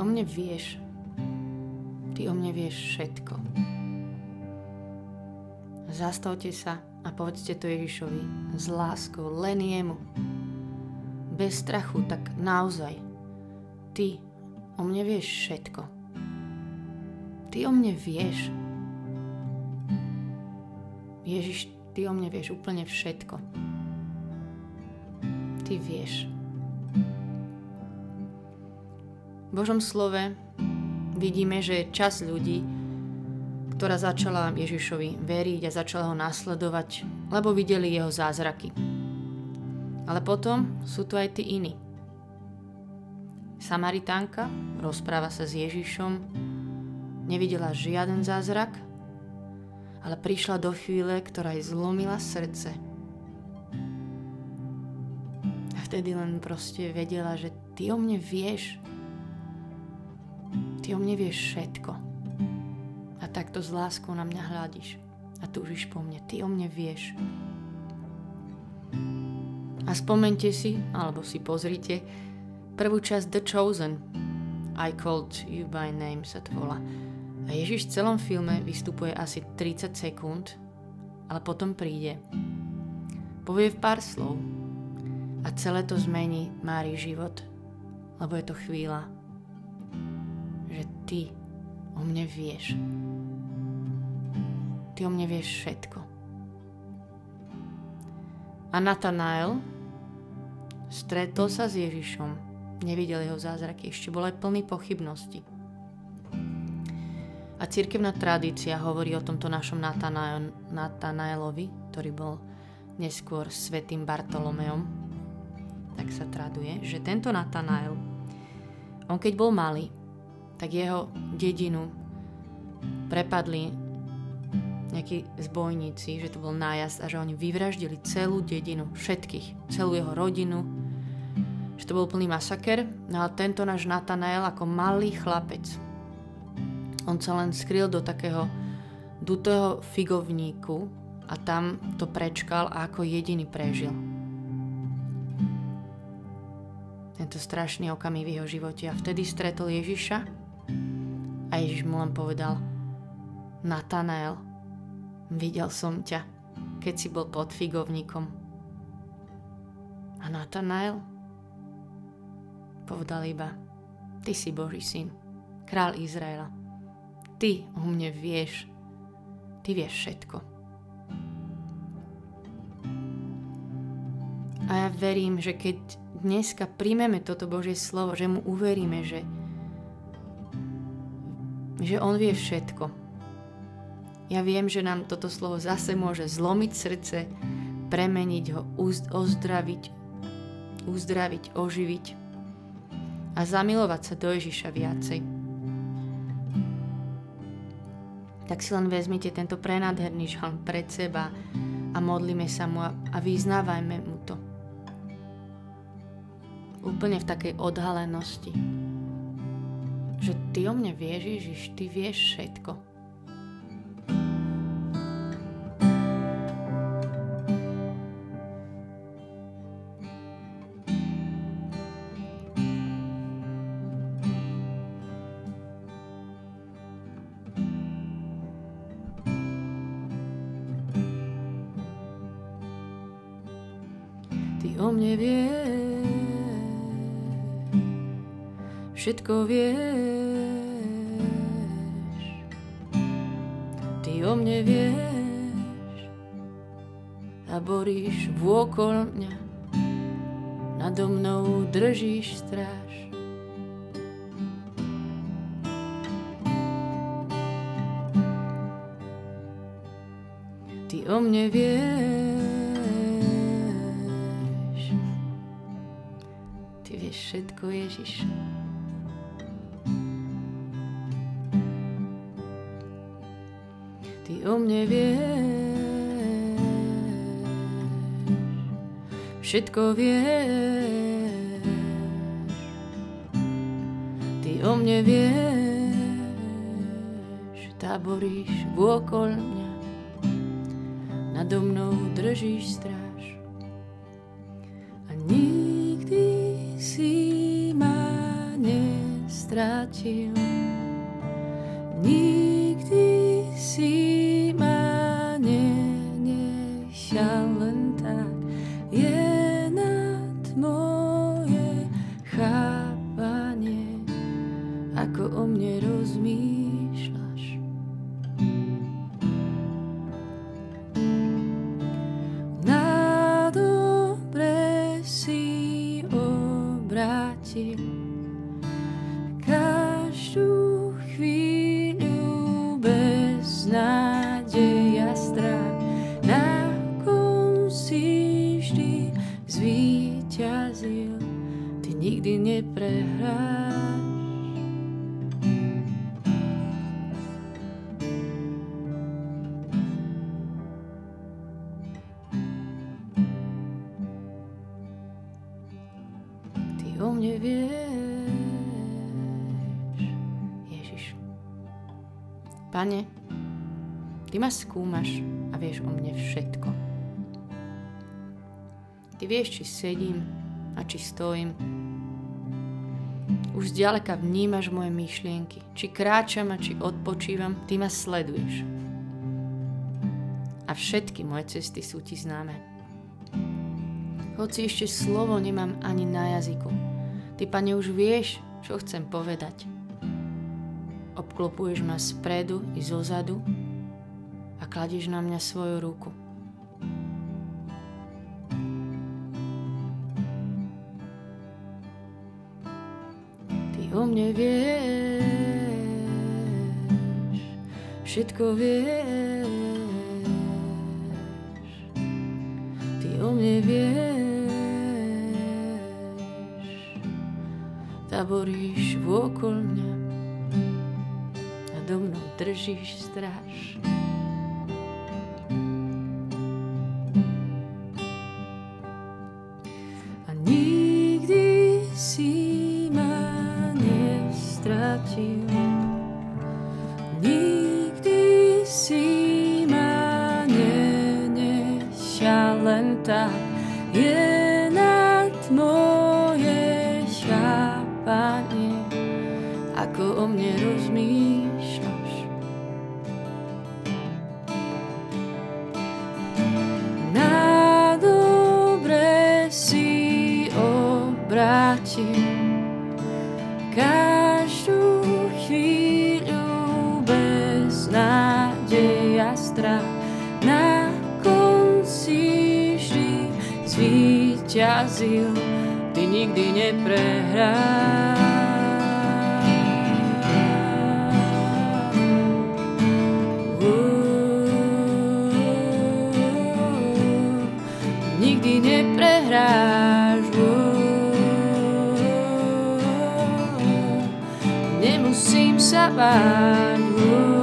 o mne vieš. Ty o mne vieš všetko. Zastavte sa a povedzte to Ježišovi s láskou, len jemu. Bez strachu, tak naozaj. Ty o mne vieš všetko. Ty o mne vieš. Ježiš, ty o mne vieš úplne všetko. Ty vieš. Božom slove vidíme, že čas ľudí, ktorá začala Ježišovi veriť a začala ho nasledovať, lebo videli jeho zázraky. Ale potom sú tu aj tí iní. Samaritánka rozpráva sa s Ježišom, nevidela žiaden zázrak, ale prišla do chvíle, ktorá jej zlomila srdce. A vtedy len proste vedela, že ty o mne vieš, Ty o mne vieš všetko. A takto s láskou na mňa hľadíš. A túžiš po mne. Ty o mne vieš. A spomente si, alebo si pozrite, prvú časť The Chosen. I called you by name sa to volá. A Ježiš v celom filme vystupuje asi 30 sekúnd, ale potom príde. Povie v pár slov. A celé to zmení Mári život, lebo je to chvíľa, že ty o mne vieš. Ty o mne vieš všetko. A Natanael stretol sa s Ježišom, nevidel jeho zázraky, ešte bol aj plný pochybnosti. A cirkevná tradícia hovorí o tomto našom Natanaelovi, ktorý bol neskôr svetým Bartolomeom, tak sa traduje, že tento Natanael, on keď bol malý, tak jeho dedinu prepadli nejakí zbojníci, že to bol nájazd a že oni vyvraždili celú dedinu, všetkých, celú jeho rodinu, že to bol plný masaker. No a tento náš Natanael ako malý chlapec, on sa len skryl do takého dutého figovníku a tam to prečkal a ako jediný prežil. Tento strašný okamih v jeho živote a vtedy stretol Ježiša a Ježiš mu len povedal, Natanael, videl som ťa, keď si bol pod figovníkom. A Natanael povedal iba, ty si Boží syn, král Izraela. Ty o mne vieš, ty vieš všetko. A ja verím, že keď dneska príjmeme toto Božie slovo, že mu uveríme, že že On vie všetko. Ja viem, že nám toto slovo zase môže zlomiť srdce, premeniť ho, ozdraviť, uzdraviť, oživiť a zamilovať sa do Ježiša viacej. Tak si len vezmite tento prenádherný žalm pred seba a modlíme sa mu a, vyznávajme mu to. Úplne v takej odhalenosti že ty o mne vieš, Ježiš, ty vieš všetko. Všetko vieš. Ty o mne vieš a boríš vôkol mňa. Nado mnou držíš stráž. Ty o mne vieš. Ty vieš všetko, Ježiš. O mne vieš, všetko vieš. Ty o mne vieš, táboríš vôkol mňa, nado mnou držíš stráž. A nikdy si ma nestratil zvíťazil, ty nikdy neprehráš. Ty o mne vieš, Ježiš. Pane, Ty ma skúmaš a vieš o mne všetko. Ty vieš, či sedím a či stojím. Už zďaleka vnímaš moje myšlienky. Či kráčam a či odpočívam, Ty ma sleduješ. A všetky moje cesty sú Ti známe. Hoci ešte slovo nemám ani na jazyku. Ty, Pane, už vieš, čo chcem povedať. Obklopuješ ma spredu i zozadu a kladieš na mňa svoju ruku. O mne vieš, všetko vieš. Ty o mne vieš, taboríš vôkol mňa a do mnou držíš stráž. Nenechal len tak. Je nad moje chápanie, ako o mne rozmýšľaš. Na dobre si obrátil zvíťazil, ty nikdy neprehráš. Nikdy neprehráš. Nemusím sa báť.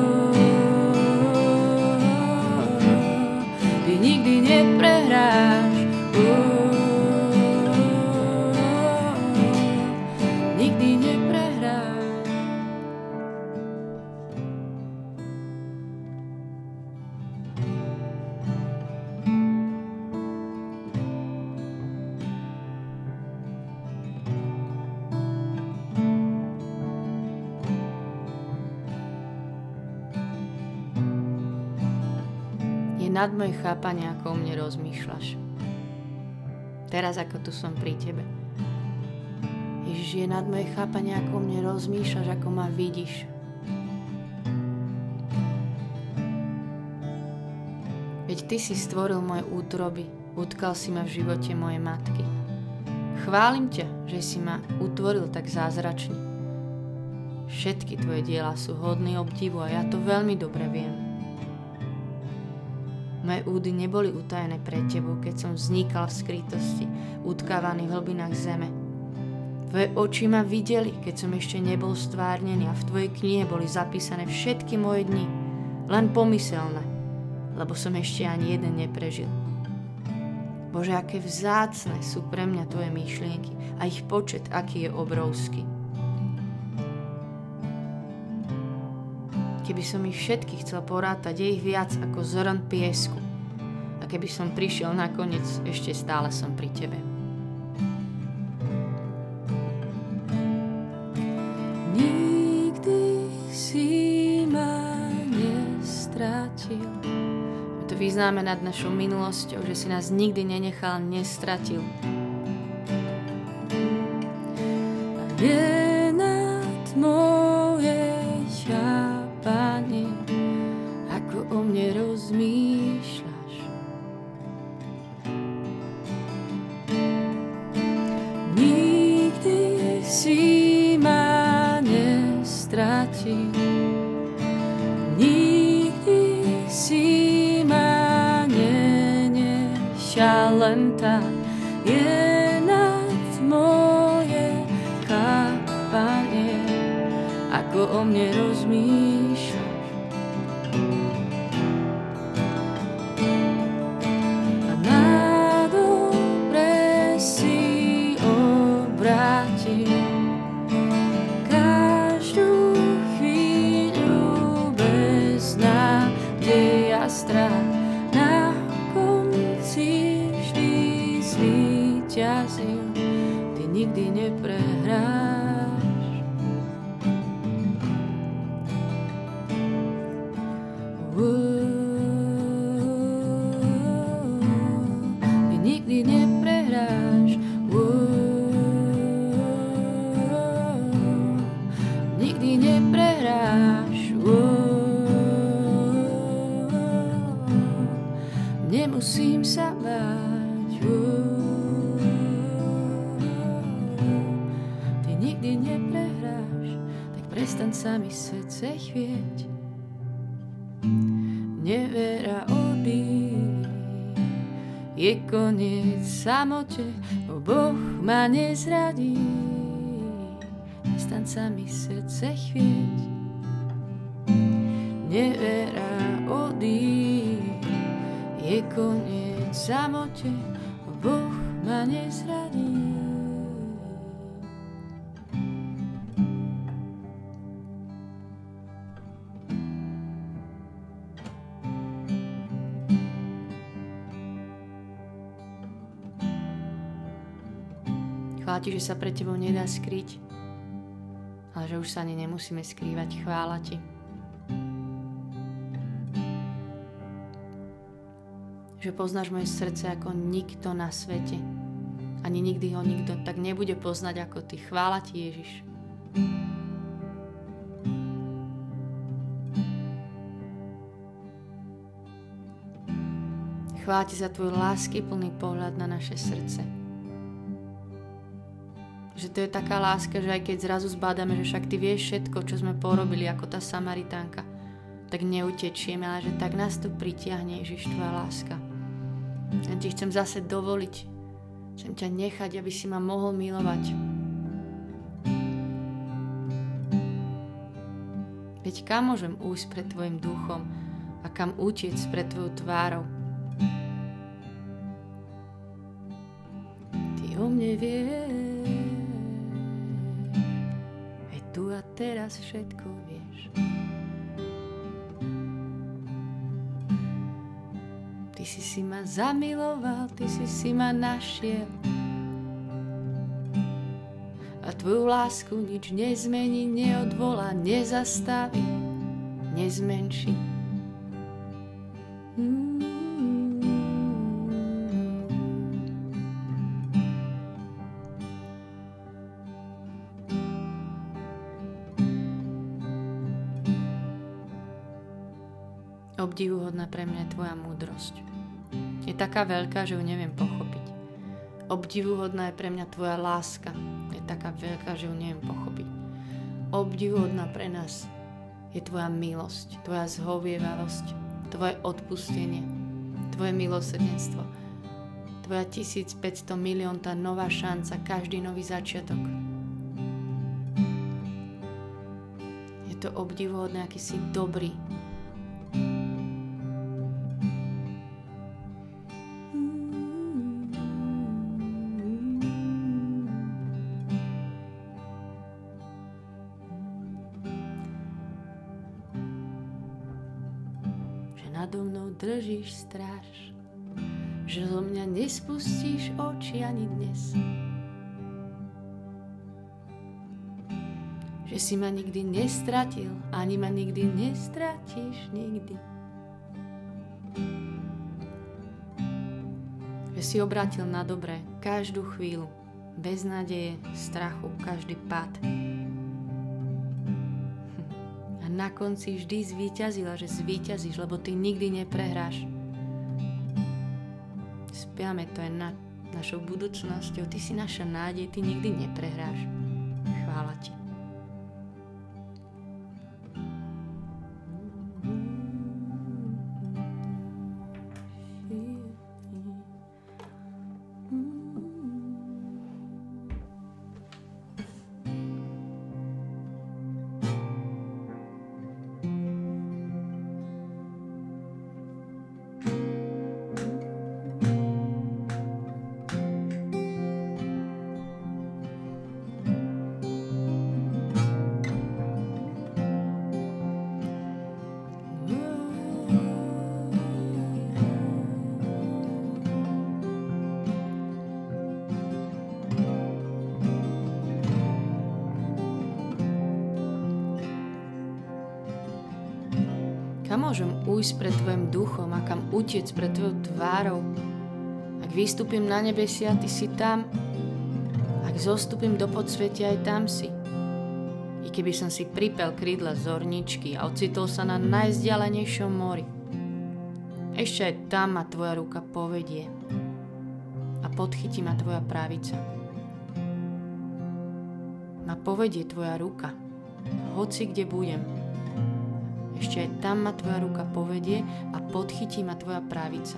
Moje chápanie, ako o mne rozmýšľaš. Teraz, ako tu som pri tebe. Ježiš, je nad moje chápanie, ako o mne rozmýšľaš, ako ma vidíš. Veď Ty si stvoril moje útroby, utkal si ma v živote mojej matky. Chválim ťa, že si ma utvoril tak zázračne. Všetky tvoje diela sú hodné obdivu a ja to veľmi dobre viem. Moje údy neboli utajené pred tebou, keď som vznikal v skrytosti, utkávaný v hlbinách zeme. Tvoje oči ma videli, keď som ešte nebol stvárnený a v tvojej knihe boli zapísané všetky moje dni, len pomyselné, lebo som ešte ani jeden neprežil. Bože, aké vzácne sú pre mňa tvoje myšlienky a ich počet, aký je obrovský. keby som ich všetky chcel porátať, je ich viac ako zrn piesku. A keby som prišiel nakoniec, ešte stále som pri tebe. Nikdy si ma nestratil. My to vyznáme nad našou minulosťou, že si nás nikdy nenechal, nestratil. A je nad môj ako o mne rozmýšľaš. Nemusím sa báť. Ty nikdy neprehráš, tak prestan sa mi srdce chvieť. Nevera odísť je koniec samote, bo Boh ma nezradí. Prestan sa mi srdce chvieť. Nevera je koniec samote, bo Boh ma nezradí. Chvála ti, že sa pred tebou nedá skryť, ale že už sa ani nemusíme skrývať. Chvála ti. Že poznáš moje srdce ako nikto na svete. Ani nikdy ho nikto tak nebude poznať ako ty. Chvála ti, Ježiš. Chvála ti za tvoj lásky plný pohľad na naše srdce. Že to je taká láska, že aj keď zrazu zbádame, že však ty vieš všetko, čo sme porobili ako tá Samaritánka, tak neutečieme, ale že tak nás tu pritiahne, Ježiš, tvoja láska. Ja ti chcem zase dovoliť, chcem ťa nechať, aby si ma mohol milovať. Veď kam môžem újsť pred tvojim duchom a kam utiec pred tvojou tvárou? Ty o mne vieš, aj tu a teraz všetko vieš. Si si ma zamiloval, ty si si ma našiel. A tvoju lásku nič nezmení, neodvolá, nezastaví, nezmenší. Obdivuhodná pre mňa je tvoja múdrosť. Taká veľká, že ju neviem pochopiť. Obdivuhodná je pre mňa tvoja láska. Je taká veľká, že ju neviem pochopiť. Obdivuhodná pre nás je tvoja milosť, tvoja zhovievavosť, tvoje odpustenie, tvoje milosrdenstvo, tvoja 1500 milión tá nová šanca, každý nový začiatok. Je to obdivuhodné, aký si dobrý, oči ani dnes. Že si ma nikdy nestratil, ani ma nikdy nestratíš nikdy. že si obrátil na dobré každú chvíľu, bez nádeje, strachu, každý pád. A na konci vždy zvíťazila, že zvíťazíš, lebo ty nikdy neprehráš. Spiame, to je na, našou budúcnosťou. Ty si naša nádej, ty nikdy neprehráš. Kam môžem ujsť pred Tvojim duchom a kam utiec pred Tvojou tvárou? Ak vystúpim na nebesia, Ty si tam. Ak zostúpim do podsvetia, aj tam si. I keby som si pripel krídla zorničky a ocitol sa na najzdialenejšom mori, ešte aj tam ma Tvoja ruka povedie a podchytí ma Tvoja pravica. Ma povedie Tvoja ruka, hoci kde budem, ešte aj tam ma tvoja ruka povedie a podchytí ma tvoja pravica.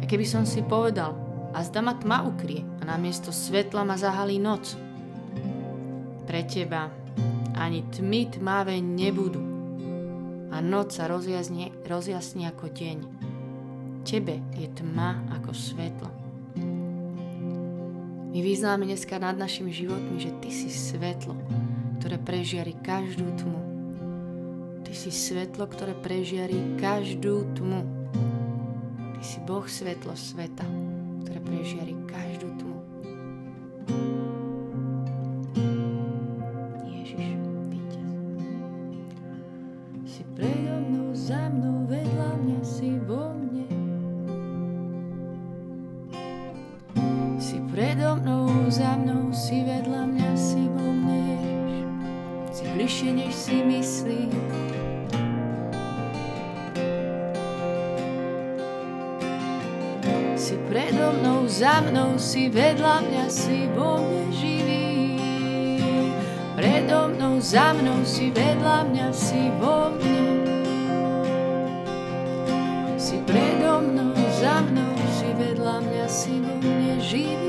A keby som si povedal, a zda ma tma ukrie a namiesto svetla ma zahalí noc. Pre teba ani tmy tmavé nebudú a noc sa rozjasní, rozjasní ako deň. Tebe je tma ako svetlo. My vyznáme dneska nad našimi životmi, že Ty si svetlo, ktoré prežiari každú tmu. Ty si svetlo, ktoré prežiarí každú tmu. Ty si Boh svetlo sveta, ktoré prežiarí každú tmu. Ježiš, víťaz. Si predo mnou, za mnou, mnou, si vedľa mňa, si mne živý. Predo mnou, za mnou, si vedľa mňa, si vo mne. Si predo mnou, za mnou, si vedľa mňa, si vo mne živý.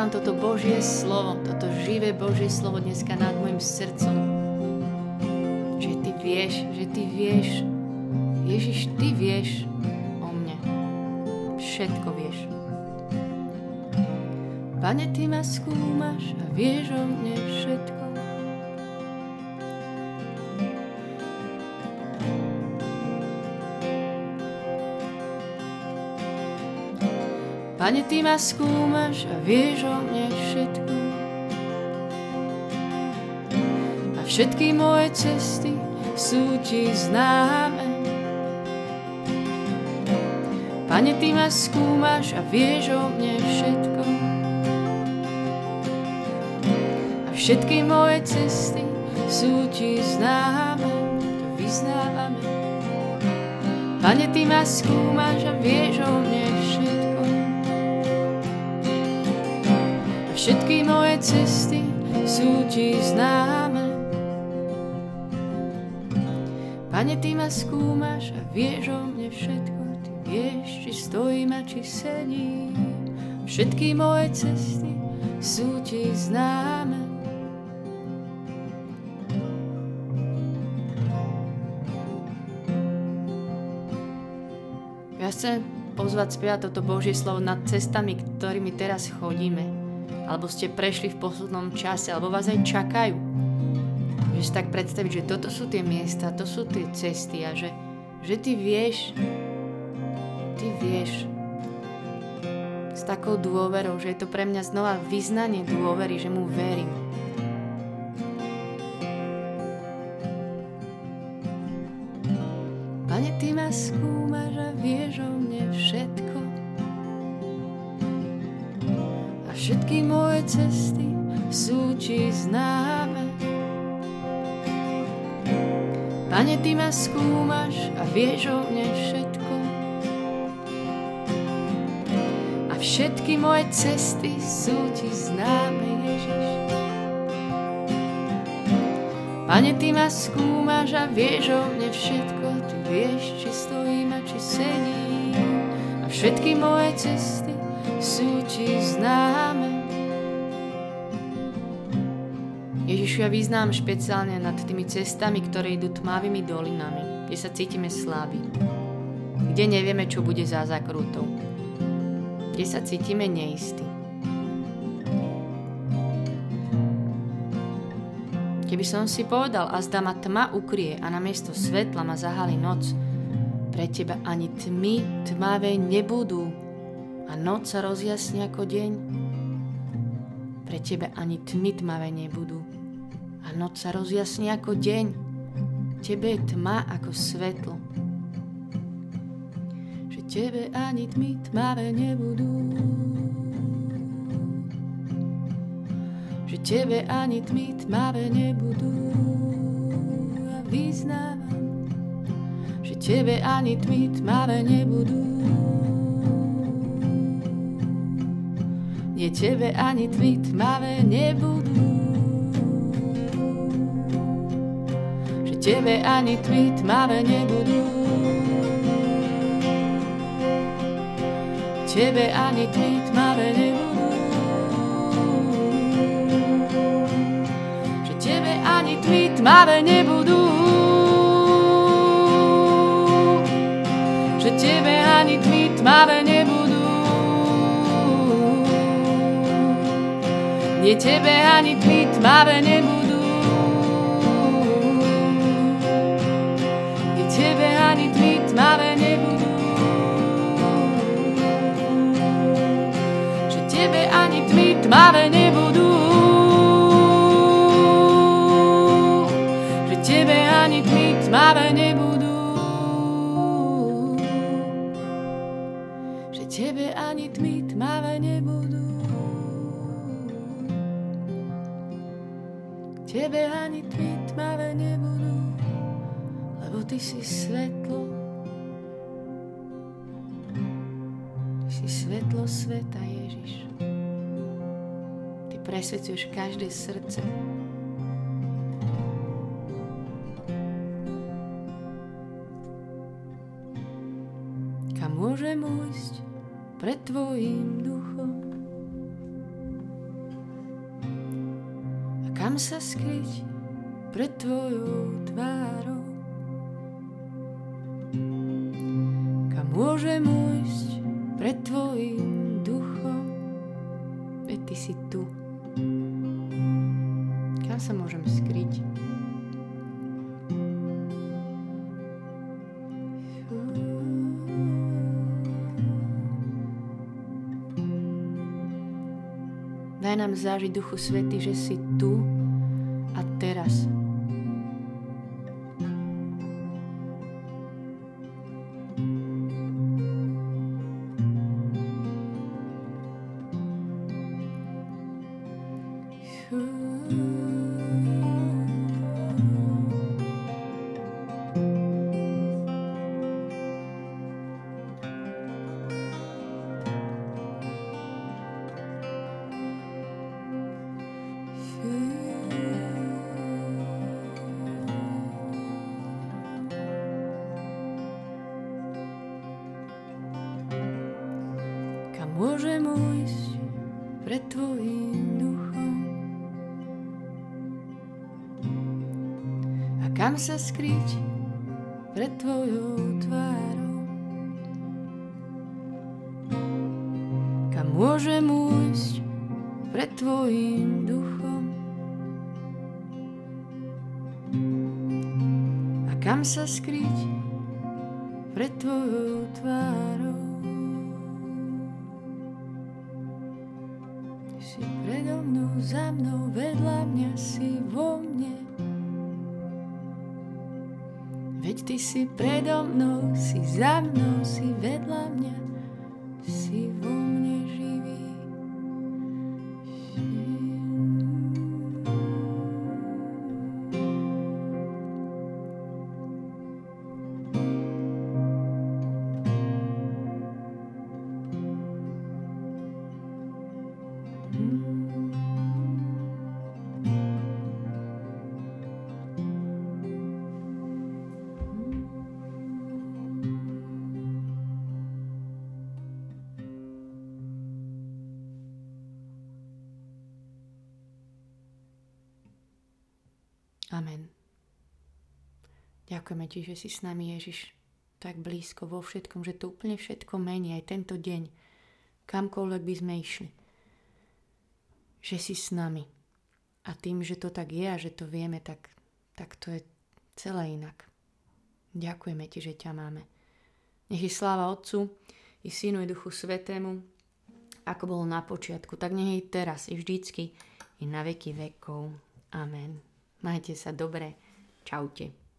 Spievam toto Božie slovo, toto živé Božie slovo dneska nad môjim srdcom. Že Ty vieš, že Ty vieš, Ježiš, Ty vieš o mne. Všetko vieš. Pane, Ty ma skúmaš a vieš o mne všetko. Pane, Ty ma skúmaš a vieš o mne všetko. A všetky moje cesty sú Ti známe. Pane, Ty ma skúmaš a vieš o mne všetko. A všetky moje cesty sú Ti známe, to vyznávame. Pane, Ty ma skúmaš a vieš o mne všetko. Všetky moje cesty sú ti známe. Pane, ty ma skúmaš a vieš o mne všetko. Ty vieš, či stojím a či sedím. Všetky moje cesty sú ti známe. Ja chcem pozvať spievať toto Božie slovo nad cestami, ktorými teraz chodíme. Alebo ste prešli v poslednom čase, alebo vás aj čakajú. Že si tak predstaviť, že toto sú tie miesta, to sú tie cesty a že, že ty vieš, ty vieš s takou dôverou, že je to pre mňa znova vyznanie dôvery, že mu verím. Skúmaš a vieš o mne všetko. A všetky moje cesty sú Ti známe, Ježiš. Pane, Ty ma skúmaš a vieš o mne všetko, Ty vieš, či stojím a či sedím. A všetky moje cesty sú Ti známe. Ježišu, ja význám špeciálne nad tými cestami, ktoré idú tmavými dolinami, kde sa cítime slabí, kde nevieme, čo bude za zakrutou, kde sa cítime neistí. Keby som si povedal, a zda ma tma ukrie a namiesto svetla ma zahali noc, pre teba ani tmy tmavé nebudú a noc sa rozjasní ako deň. Pre teba ani tmy tmavé nebudú a noc sa rozjasní ako deň. Tebe je tma ako svetlo. Že tebe ani tmy tmavé nebudú. že tebe ani tmy tmavé nebudú. A vyznávam, že tebe ani tmy tmavé nebudú. Nie tebe ani tmy tmavé nebudú. Tebe ani tmy tmavé nebudú. Tebe ani tmy tmavé nebudú. tmy tmavé nebudú. Že tebe ani tmy tmavé nebudú. Nie tebe ani tmy tmavé nebudú. Tmavé nebudú. Že tebe ani tmy tmavé nebudú. tmavé nebudú. Že tebe ani tmy tmavé nebudú. Tebe ani tmy tmavé nebudú, lebo ty si svetlo. Svetlo sveta, Ježiš. Ty presvedcuješ každé srdce, môžem ujsť pred Tvojim duchom? A kam sa skryť pred Tvojou tvárou? Kam môžem ujsť pred Tvojim duchom? Veď Ty si tu. Kam sa môžem skryť? Daj nám zážiť Duchu Svety, že si tu a teraz. Sa skryť pred Tvojou tvárou? môžem újsť pred Tvojim duchom. A kam sa skryť pred Tvojou tvárou? Si predo mnou, za mnou, vedľa mňa si vo mne. Ty si predo mnou, si za mnou, si vedľa mňa, si vo mne Amen. Ďakujeme Ti, že si s nami, Ježiš, tak blízko vo všetkom, že to úplne všetko mení aj tento deň, kamkoľvek by sme išli. Že si s nami. A tým, že to tak je a že to vieme, tak, tak to je celé inak. Ďakujeme Ti, že ťa máme. Nech je sláva Otcu i Synu i Duchu Svetému, ako bolo na počiatku, tak nech je teraz i vždycky i na veky vekov. Amen. Majte sa dobre. Čaute.